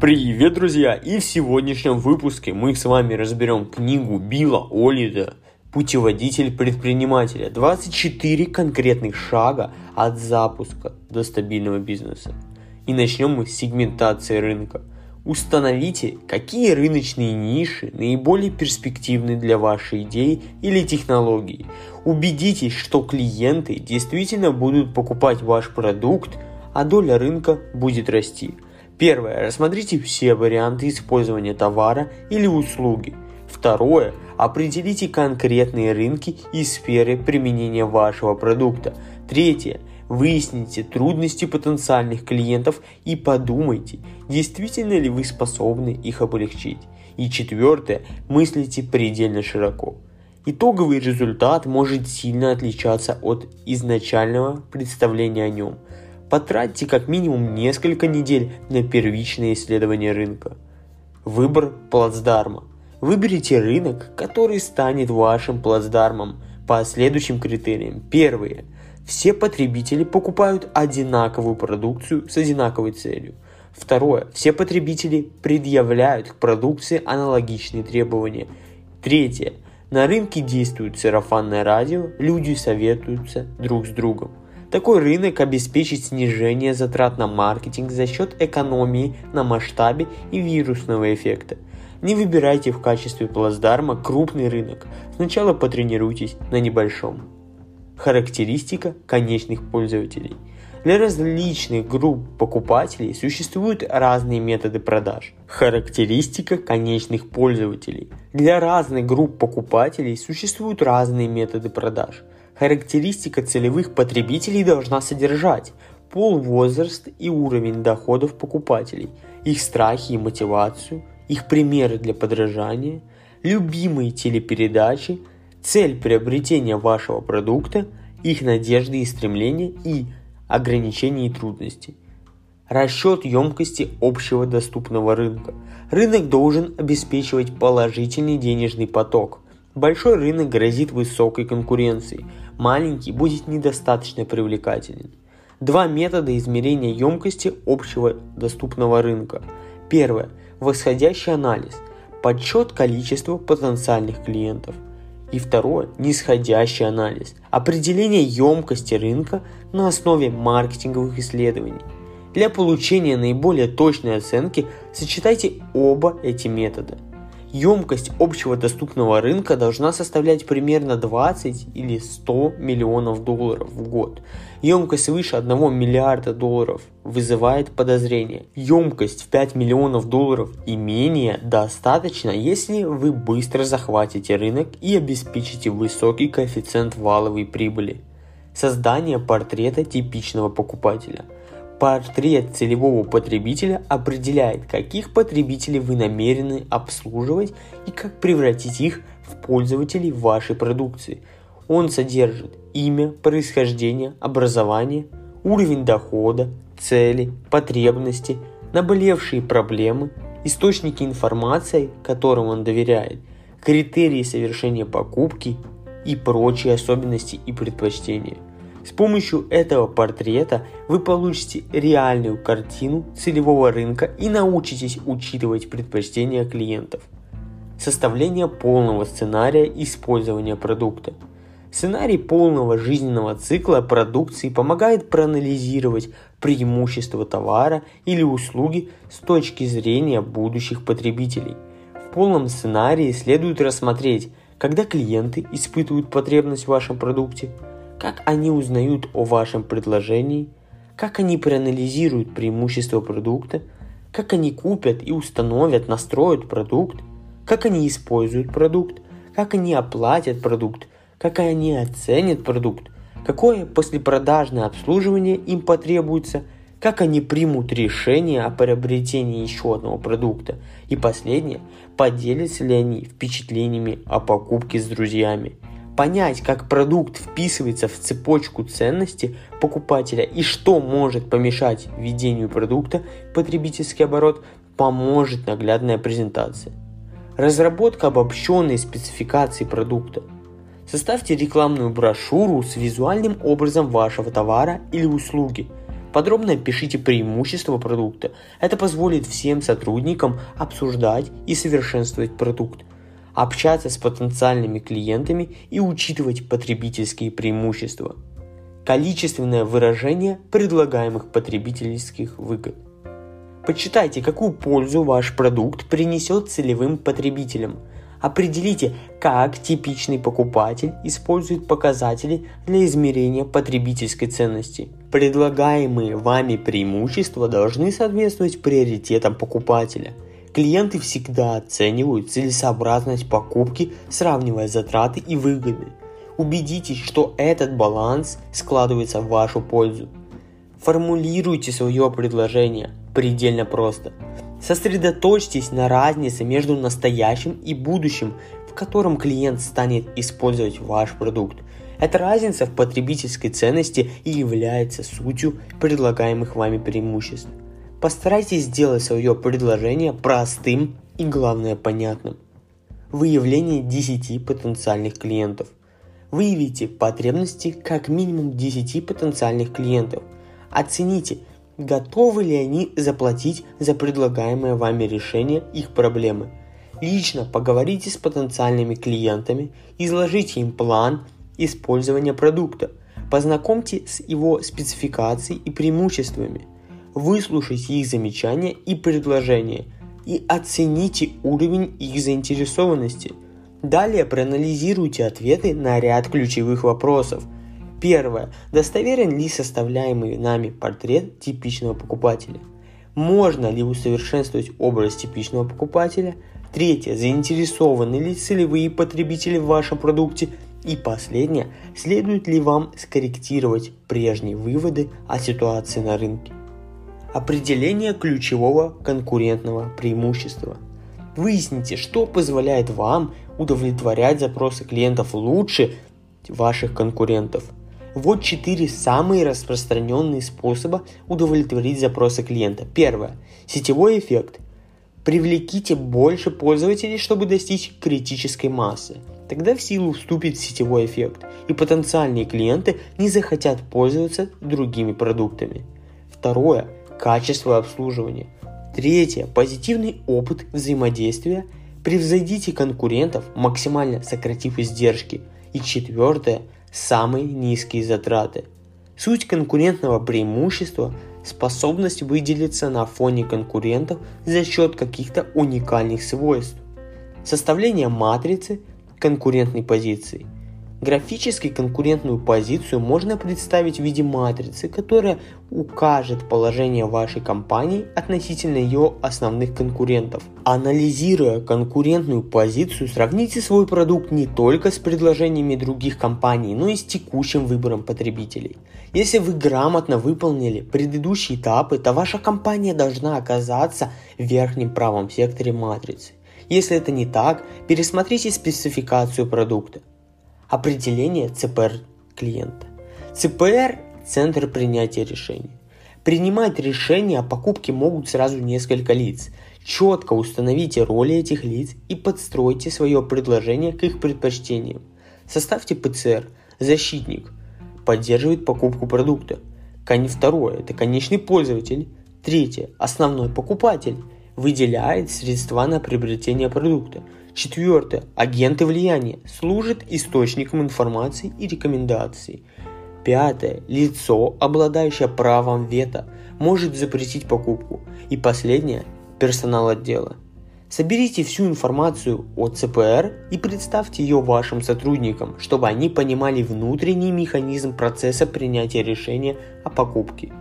Привет, друзья! И в сегодняшнем выпуске мы с вами разберем книгу Билла Олида «Путеводитель предпринимателя. 24 конкретных шага от запуска до стабильного бизнеса». И начнем мы с сегментации рынка. Установите, какие рыночные ниши наиболее перспективны для вашей идеи или технологии. Убедитесь, что клиенты действительно будут покупать ваш продукт, а доля рынка будет расти – Первое. Рассмотрите все варианты использования товара или услуги. Второе. Определите конкретные рынки и сферы применения вашего продукта. Третье. Выясните трудности потенциальных клиентов и подумайте, действительно ли вы способны их облегчить. И четвертое. Мыслите предельно широко. Итоговый результат может сильно отличаться от изначального представления о нем – Потратьте как минимум несколько недель на первичное исследование рынка. Выбор плацдарма. Выберите рынок, который станет вашим плацдармом по следующим критериям. Первые. Все потребители покупают одинаковую продукцию с одинаковой целью. Второе. Все потребители предъявляют к продукции аналогичные требования. Третье. На рынке действует сарафанное радио, люди советуются друг с другом. Такой рынок обеспечит снижение затрат на маркетинг за счет экономии на масштабе и вирусного эффекта. Не выбирайте в качестве плацдарма крупный рынок, сначала потренируйтесь на небольшом. Характеристика конечных пользователей. Для различных групп покупателей существуют разные методы продаж. Характеристика конечных пользователей. Для разных групп покупателей существуют разные методы продаж. Характеристика целевых потребителей должна содержать пол, возраст и уровень доходов покупателей, их страхи и мотивацию, их примеры для подражания, любимые телепередачи, цель приобретения вашего продукта, их надежды и стремления и ограничения и трудности. Расчет емкости общего доступного рынка. Рынок должен обеспечивать положительный денежный поток. Большой рынок грозит высокой конкуренцией – маленький будет недостаточно привлекателен. Два метода измерения емкости общего доступного рынка. Первое. Восходящий анализ. Подсчет количества потенциальных клиентов. И второе. Нисходящий анализ. Определение емкости рынка на основе маркетинговых исследований. Для получения наиболее точной оценки сочетайте оба эти метода – Емкость общего доступного рынка должна составлять примерно 20 или 100 миллионов долларов в год. Емкость выше 1 миллиарда долларов вызывает подозрение. Емкость в 5 миллионов долларов и менее достаточно, если вы быстро захватите рынок и обеспечите высокий коэффициент валовой прибыли. Создание портрета типичного покупателя – Портрет целевого потребителя определяет, каких потребителей вы намерены обслуживать и как превратить их в пользователей вашей продукции. Он содержит имя, происхождение, образование, уровень дохода, цели, потребности, наболевшие проблемы, источники информации, которым он доверяет, критерии совершения покупки и прочие особенности и предпочтения. С помощью этого портрета вы получите реальную картину целевого рынка и научитесь учитывать предпочтения клиентов. Составление полного сценария использования продукта. Сценарий полного жизненного цикла продукции помогает проанализировать преимущества товара или услуги с точки зрения будущих потребителей. В полном сценарии следует рассмотреть, когда клиенты испытывают потребность в вашем продукте – как они узнают о вашем предложении, как они проанализируют преимущества продукта, как они купят и установят, настроят продукт, как они используют продукт, как они оплатят продукт, как они оценят продукт, какое послепродажное обслуживание им потребуется, как они примут решение о приобретении еще одного продукта? И последнее, поделятся ли они впечатлениями о покупке с друзьями – понять, как продукт вписывается в цепочку ценности покупателя и что может помешать введению продукта в потребительский оборот, поможет наглядная презентация. Разработка обобщенной спецификации продукта. Составьте рекламную брошюру с визуальным образом вашего товара или услуги. Подробно опишите преимущества продукта. Это позволит всем сотрудникам обсуждать и совершенствовать продукт, общаться с потенциальными клиентами и учитывать потребительские преимущества. Количественное выражение предлагаемых потребительских выгод. Почитайте, какую пользу ваш продукт принесет целевым потребителям. Определите, как типичный покупатель использует показатели для измерения потребительской ценности. Предлагаемые вами преимущества должны соответствовать приоритетам покупателя. Клиенты всегда оценивают целесообразность покупки, сравнивая затраты и выгоды. Убедитесь, что этот баланс складывается в вашу пользу. Формулируйте свое предложение предельно просто. Сосредоточьтесь на разнице между настоящим и будущим, в котором клиент станет использовать ваш продукт. Эта разница в потребительской ценности и является сутью предлагаемых вами преимуществ. Постарайтесь сделать свое предложение простым и, главное, понятным. Выявление 10 потенциальных клиентов. Выявите потребности как минимум 10 потенциальных клиентов – Оцените, готовы ли они заплатить за предлагаемое вами решение их проблемы. Лично поговорите с потенциальными клиентами, изложите им план использования продукта, познакомьте с его спецификацией и преимуществами, выслушайте их замечания и предложения и оцените уровень их заинтересованности. Далее проанализируйте ответы на ряд ключевых вопросов – Первое. Достоверен ли составляемый нами портрет типичного покупателя? Можно ли усовершенствовать образ типичного покупателя? Третье. Заинтересованы ли целевые потребители в вашем продукте? И последнее. Следует ли вам скорректировать прежние выводы о ситуации на рынке? Определение ключевого конкурентного преимущества. Выясните, что позволяет вам удовлетворять запросы клиентов лучше ваших конкурентов – вот четыре самые распространенные способа удовлетворить запросы клиента. Первое. Сетевой эффект. Привлеките больше пользователей, чтобы достичь критической массы. Тогда в силу вступит сетевой эффект, и потенциальные клиенты не захотят пользоваться другими продуктами. Второе. Качество обслуживания. Третье. Позитивный опыт взаимодействия. Превзойдите конкурентов, максимально сократив издержки. И четвертое самые низкие затраты. Суть конкурентного преимущества – способность выделиться на фоне конкурентов за счет каких-то уникальных свойств. Составление матрицы конкурентной позиции – Графически конкурентную позицию можно представить в виде матрицы, которая укажет положение вашей компании относительно ее основных конкурентов. Анализируя конкурентную позицию, сравните свой продукт не только с предложениями других компаний, но и с текущим выбором потребителей. Если вы грамотно выполнили предыдущие этапы, то ваша компания должна оказаться в верхнем правом секторе матрицы. Если это не так, пересмотрите спецификацию продукта. Определение ЦПР клиента. ЦПР – центр принятия решений. Принимать решения о покупке могут сразу несколько лиц. Четко установите роли этих лиц и подстройте свое предложение к их предпочтениям. Составьте ПЦР. Защитник. Поддерживает покупку продукта. Второе – это конечный пользователь. Третье – основной покупатель. Выделяет средства на приобретение продукта. Четвертое. Агенты влияния служат источником информации и рекомендаций. Пятое. Лицо, обладающее правом вето, может запретить покупку. И последнее. Персонал отдела. Соберите всю информацию о ЦПР и представьте ее вашим сотрудникам, чтобы они понимали внутренний механизм процесса принятия решения о покупке.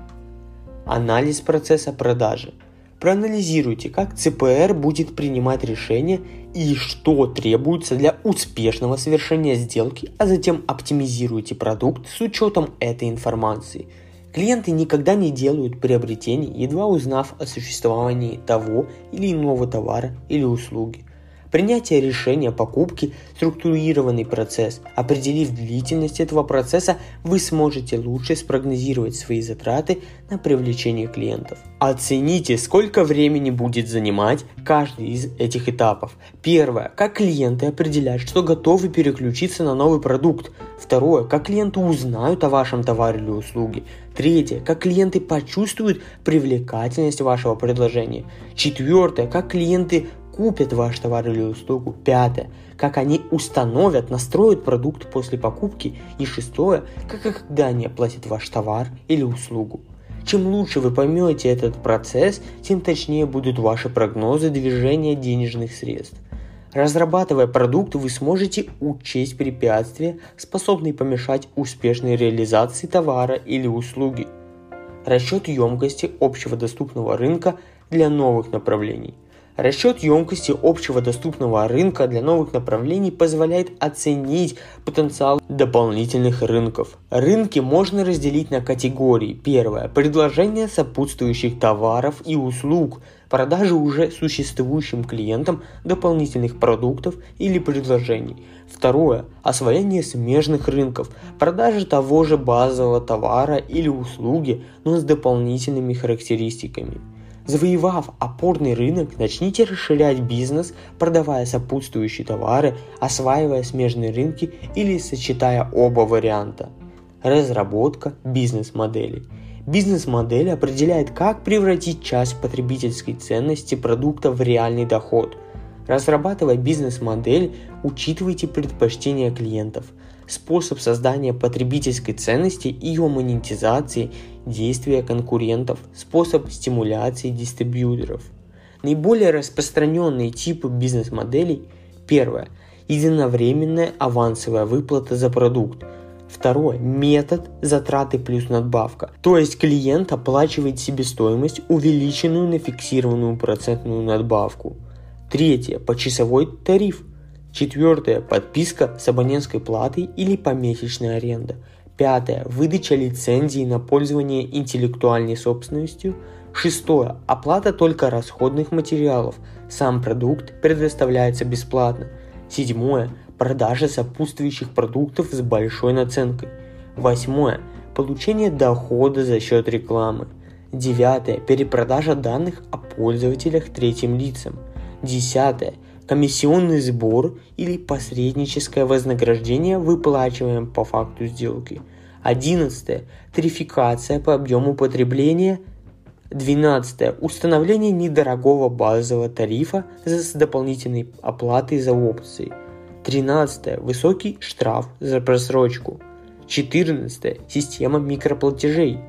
Анализ процесса продажи – Проанализируйте, как ЦПР будет принимать решения и что требуется для успешного совершения сделки, а затем оптимизируйте продукт с учетом этой информации. Клиенты никогда не делают приобретений, едва узнав о существовании того или иного товара или услуги. Принятие решения о покупке – структурированный процесс. Определив длительность этого процесса, вы сможете лучше спрогнозировать свои затраты на привлечение клиентов. Оцените, сколько времени будет занимать каждый из этих этапов. Первое. Как клиенты определяют, что готовы переключиться на новый продукт. Второе. Как клиенты узнают о вашем товаре или услуге. Третье, как клиенты почувствуют привлекательность вашего предложения. Четвертое, как клиенты купят ваш товар или услугу. Пятое, как они установят, настроят продукт после покупки. И шестое, как и когда они оплатят ваш товар или услугу. Чем лучше вы поймете этот процесс, тем точнее будут ваши прогнозы движения денежных средств. Разрабатывая продукт, вы сможете учесть препятствия, способные помешать успешной реализации товара или услуги. Расчет емкости общего доступного рынка для новых направлений – Расчет емкости общего доступного рынка для новых направлений позволяет оценить потенциал дополнительных рынков. Рынки можно разделить на категории. Первое. Предложение сопутствующих товаров и услуг, продажи уже существующим клиентам дополнительных продуктов или предложений. Второе. Освоение смежных рынков, продажа того же базового товара или услуги, но с дополнительными характеристиками. Завоевав опорный рынок, начните расширять бизнес, продавая сопутствующие товары, осваивая смежные рынки или сочетая оба варианта. Разработка бизнес-моделей. Бизнес-модель определяет, как превратить часть потребительской ценности продукта в реальный доход. Разрабатывая бизнес-модель, учитывайте предпочтения клиентов – способ создания потребительской ценности и ее монетизации, действия конкурентов, способ стимуляции дистрибьюторов. Наиболее распространенные типы бизнес-моделей – первое – единовременная авансовая выплата за продукт, Второе – метод затраты плюс надбавка. То есть клиент оплачивает себестоимость, увеличенную на фиксированную процентную надбавку. Третье – почасовой тариф – Четвертое – подписка с абонентской платой или помесячная аренда. Пятое – выдача лицензии на пользование интеллектуальной собственностью. Шестое – оплата только расходных материалов. Сам продукт предоставляется бесплатно. Седьмое – продажа сопутствующих продуктов с большой наценкой. Восьмое – получение дохода за счет рекламы. Девятое – перепродажа данных о пользователях третьим лицам. Десятое – комиссионный сбор или посредническое вознаграждение выплачиваем по факту сделки. 11. Тарификация по объему потребления. 12. Установление недорогого базового тарифа с дополнительной оплатой за опции. 13. Высокий штраф за просрочку. 14. Система микроплатежей.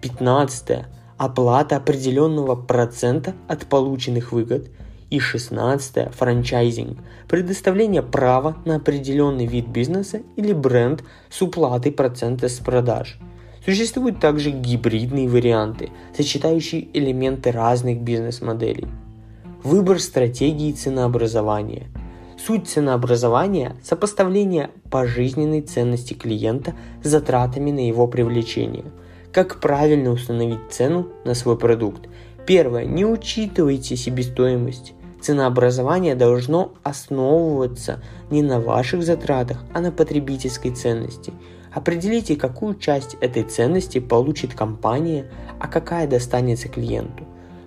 15. Оплата определенного процента от полученных выгод – и 16. Франчайзинг. Предоставление права на определенный вид бизнеса или бренд с уплатой процента с продаж. Существуют также гибридные варианты, сочетающие элементы разных бизнес-моделей. Выбор стратегии ценообразования. Суть ценообразования – сопоставление пожизненной ценности клиента с затратами на его привлечение. Как правильно установить цену на свой продукт? Первое. Не учитывайте себестоимость. Ценообразование должно основываться не на ваших затратах, а на потребительской ценности. Определите, какую часть этой ценности получит компания, а какая достанется клиенту.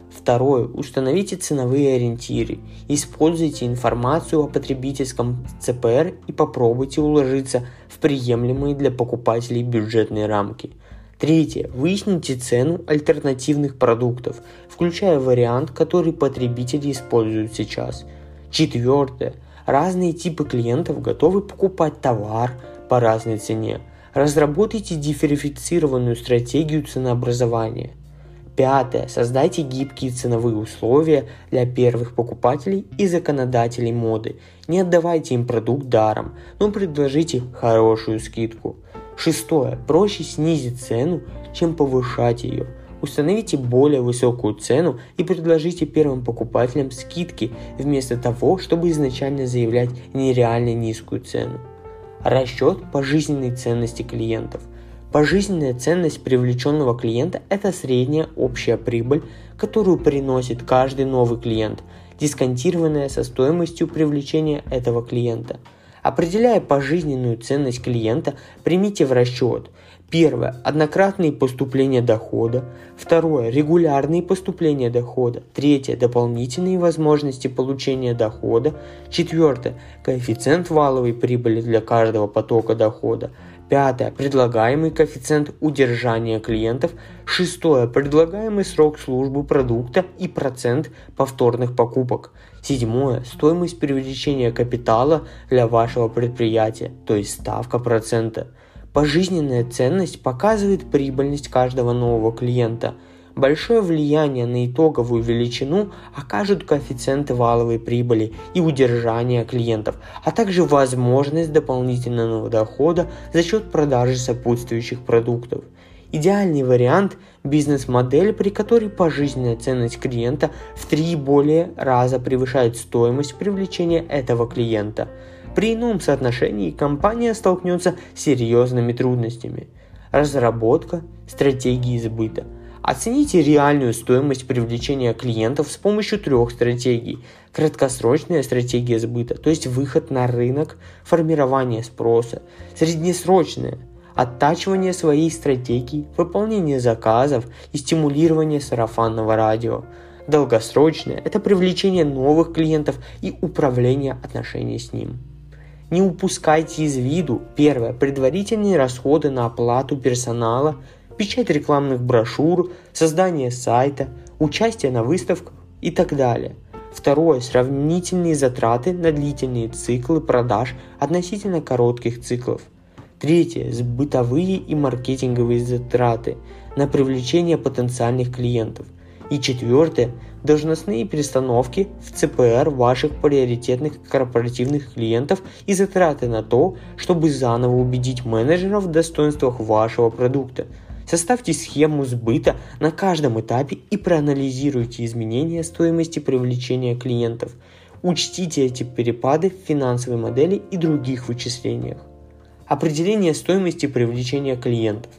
Второе. Установите ценовые ориентиры. Используйте информацию о потребительском ЦПР и попробуйте уложиться в приемлемые для покупателей бюджетные рамки – Третье. Выясните цену альтернативных продуктов, включая вариант, который потребители используют сейчас. Четвертое. Разные типы клиентов готовы покупать товар по разной цене. Разработайте дифференцированную стратегию ценообразования. Пятое. Создайте гибкие ценовые условия для первых покупателей и законодателей моды. Не отдавайте им продукт даром, но предложите хорошую скидку. Шестое. Проще снизить цену, чем повышать ее. Установите более высокую цену и предложите первым покупателям скидки, вместо того, чтобы изначально заявлять нереально низкую цену. Расчет пожизненной ценности клиентов. Пожизненная ценность привлеченного клиента – это средняя общая прибыль, которую приносит каждый новый клиент, дисконтированная со стоимостью привлечения этого клиента – Определяя пожизненную ценность клиента, примите в расчет Первое. Однократные поступления дохода. Второе. Регулярные поступления дохода. Третье. Дополнительные возможности получения дохода. Четвертое. Коэффициент валовой прибыли для каждого потока дохода. Пятое. Предлагаемый коэффициент удержания клиентов. Шестое. Предлагаемый срок службы продукта и процент повторных покупок. Седьмое. Стоимость привлечения капитала для вашего предприятия, то есть ставка процента. Пожизненная ценность показывает прибыльность каждого нового клиента – Большое влияние на итоговую величину окажут коэффициенты валовой прибыли и удержания клиентов, а также возможность дополнительного дохода за счет продажи сопутствующих продуктов. Идеальный вариант – бизнес-модель, при которой пожизненная ценность клиента в три более раза превышает стоимость привлечения этого клиента. При ином соотношении компания столкнется с серьезными трудностями. Разработка стратегии сбыта – Оцените реальную стоимость привлечения клиентов с помощью трех стратегий. Краткосрочная стратегия сбыта, то есть выход на рынок, формирование спроса. Среднесрочная – оттачивание своей стратегии, выполнение заказов и стимулирование сарафанного радио. Долгосрочная – это привлечение новых клиентов и управление отношениями с ним. Не упускайте из виду, первое, предварительные расходы на оплату персонала – печать рекламных брошюр, создание сайта, участие на выставках и так далее. Второе – сравнительные затраты на длительные циклы продаж относительно коротких циклов. Третье – бытовые и маркетинговые затраты на привлечение потенциальных клиентов. И четвертое – должностные перестановки в ЦПР ваших приоритетных корпоративных клиентов и затраты на то, чтобы заново убедить менеджеров в достоинствах вашего продукта – Составьте схему сбыта на каждом этапе и проанализируйте изменения стоимости привлечения клиентов. Учтите эти перепады в финансовой модели и других вычислениях. Определение стоимости привлечения клиентов.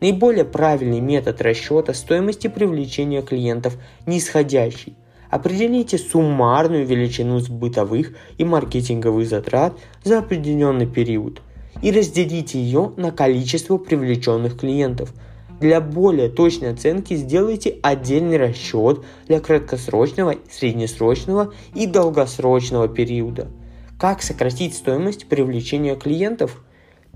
Наиболее правильный метод расчета стоимости привлечения клиентов нисходящий. Определите суммарную величину сбытовых и маркетинговых затрат за определенный период и разделите ее на количество привлеченных клиентов – для более точной оценки сделайте отдельный расчет для краткосрочного, среднесрочного и долгосрочного периода. Как сократить стоимость привлечения клиентов?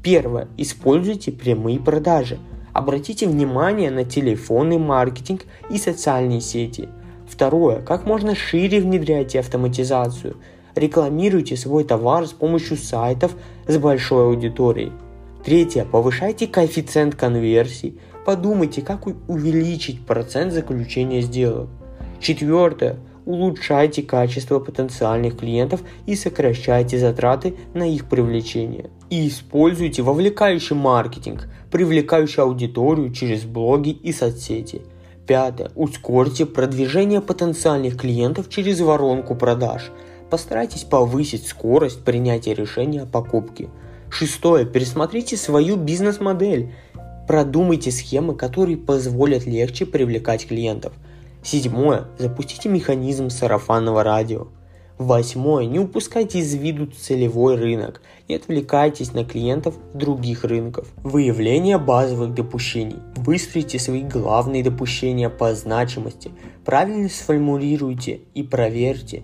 Первое. Используйте прямые продажи. Обратите внимание на телефонный маркетинг и социальные сети. Второе. Как можно шире внедряйте автоматизацию. Рекламируйте свой товар с помощью сайтов с большой аудиторией. Третье. Повышайте коэффициент конверсии. Подумайте, как увеличить процент заключения сделок. Четвертое. Улучшайте качество потенциальных клиентов и сокращайте затраты на их привлечение. И используйте вовлекающий маркетинг, привлекающий аудиторию через блоги и соцсети. Пятое. Ускорьте продвижение потенциальных клиентов через воронку продаж. Постарайтесь повысить скорость принятия решения о покупке. Шестое. Пересмотрите свою бизнес-модель. Продумайте схемы, которые позволят легче привлекать клиентов. Седьмое. Запустите механизм сарафанного радио. Восьмое. Не упускайте из виду целевой рынок. Не отвлекайтесь на клиентов других рынков. Выявление базовых допущений. Выстроите свои главные допущения по значимости. Правильно сформулируйте и проверьте,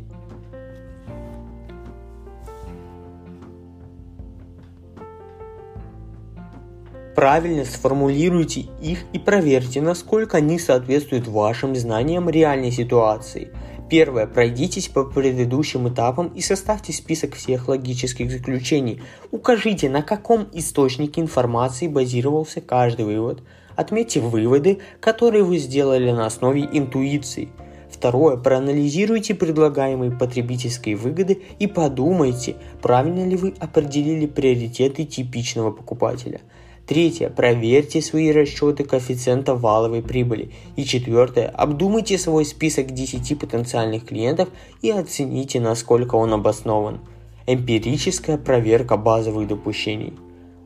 Правильно сформулируйте их и проверьте, насколько они соответствуют вашим знаниям реальной ситуации. Первое. Пройдитесь по предыдущим этапам и составьте список всех логических заключений. Укажите, на каком источнике информации базировался каждый вывод. Отметьте выводы, которые вы сделали на основе интуиции. Второе. Проанализируйте предлагаемые потребительские выгоды и подумайте, правильно ли вы определили приоритеты типичного покупателя – Третье. Проверьте свои расчеты коэффициента валовой прибыли. И четвертое. Обдумайте свой список 10 потенциальных клиентов и оцените, насколько он обоснован. Эмпирическая проверка базовых допущений.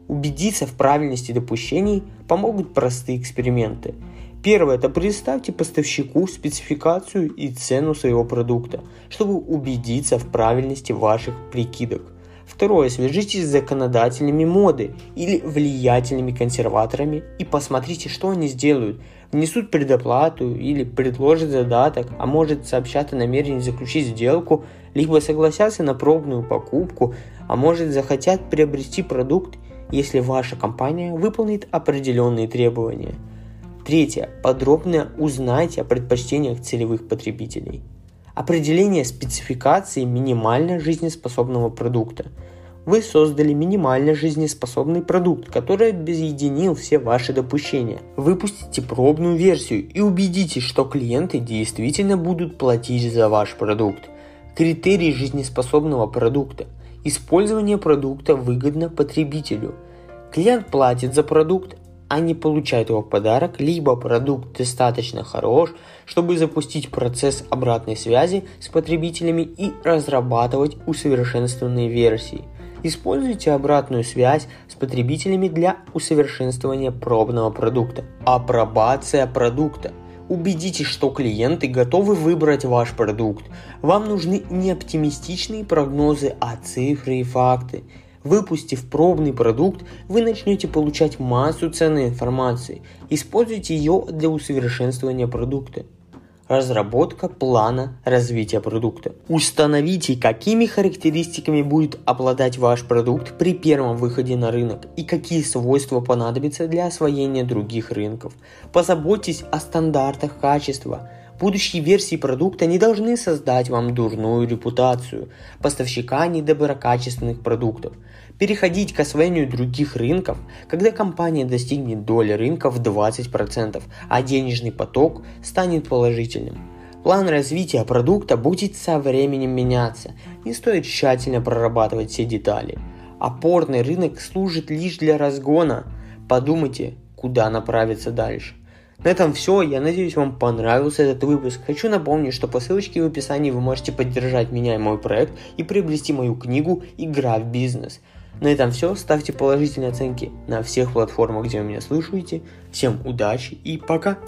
Убедиться в правильности допущений помогут простые эксперименты. Первое – это представьте поставщику спецификацию и цену своего продукта, чтобы убедиться в правильности ваших прикидок. Второе. Свяжитесь с законодателями моды или влиятельными консерваторами и посмотрите, что они сделают. Внесут предоплату или предложат задаток, а может сообщат о намерении заключить сделку, либо согласятся на пробную покупку, а может захотят приобрести продукт если ваша компания выполнит определенные требования. Третье. Подробно узнайте о предпочтениях целевых потребителей. Определение спецификации минимально жизнеспособного продукта. Вы создали минимально жизнеспособный продукт, который объединил все ваши допущения. Выпустите пробную версию и убедитесь, что клиенты действительно будут платить за ваш продукт. Критерии жизнеспособного продукта. Использование продукта выгодно потребителю. Клиент платит за продукт, не получает его в подарок, либо продукт достаточно хорош, чтобы запустить процесс обратной связи с потребителями и разрабатывать усовершенствованные версии. Используйте обратную связь с потребителями для усовершенствования пробного продукта. Апробация продукта. Убедитесь, что клиенты готовы выбрать ваш продукт. Вам нужны не оптимистичные прогнозы, а цифры и факты. Выпустив пробный продукт, вы начнете получать массу ценной информации. Используйте ее для усовершенствования продукта. Разработка плана развития продукта. Установите, какими характеристиками будет обладать ваш продукт при первом выходе на рынок и какие свойства понадобятся для освоения других рынков. Позаботьтесь о стандартах качества – Будущие версии продукта не должны создать вам дурную репутацию поставщика недоброкачественных продуктов. Переходить к освоению других рынков, когда компания достигнет доли рынка в 20%, а денежный поток станет положительным. План развития продукта будет со временем меняться, не стоит тщательно прорабатывать все детали. Опорный рынок служит лишь для разгона. Подумайте, куда направиться дальше. На этом все. Я надеюсь, вам понравился этот выпуск. Хочу напомнить, что по ссылочке в описании вы можете поддержать меня и мой проект и приобрести мою книгу «Игра в бизнес». На этом все. Ставьте положительные оценки на всех платформах, где вы меня слушаете. Всем удачи и пока!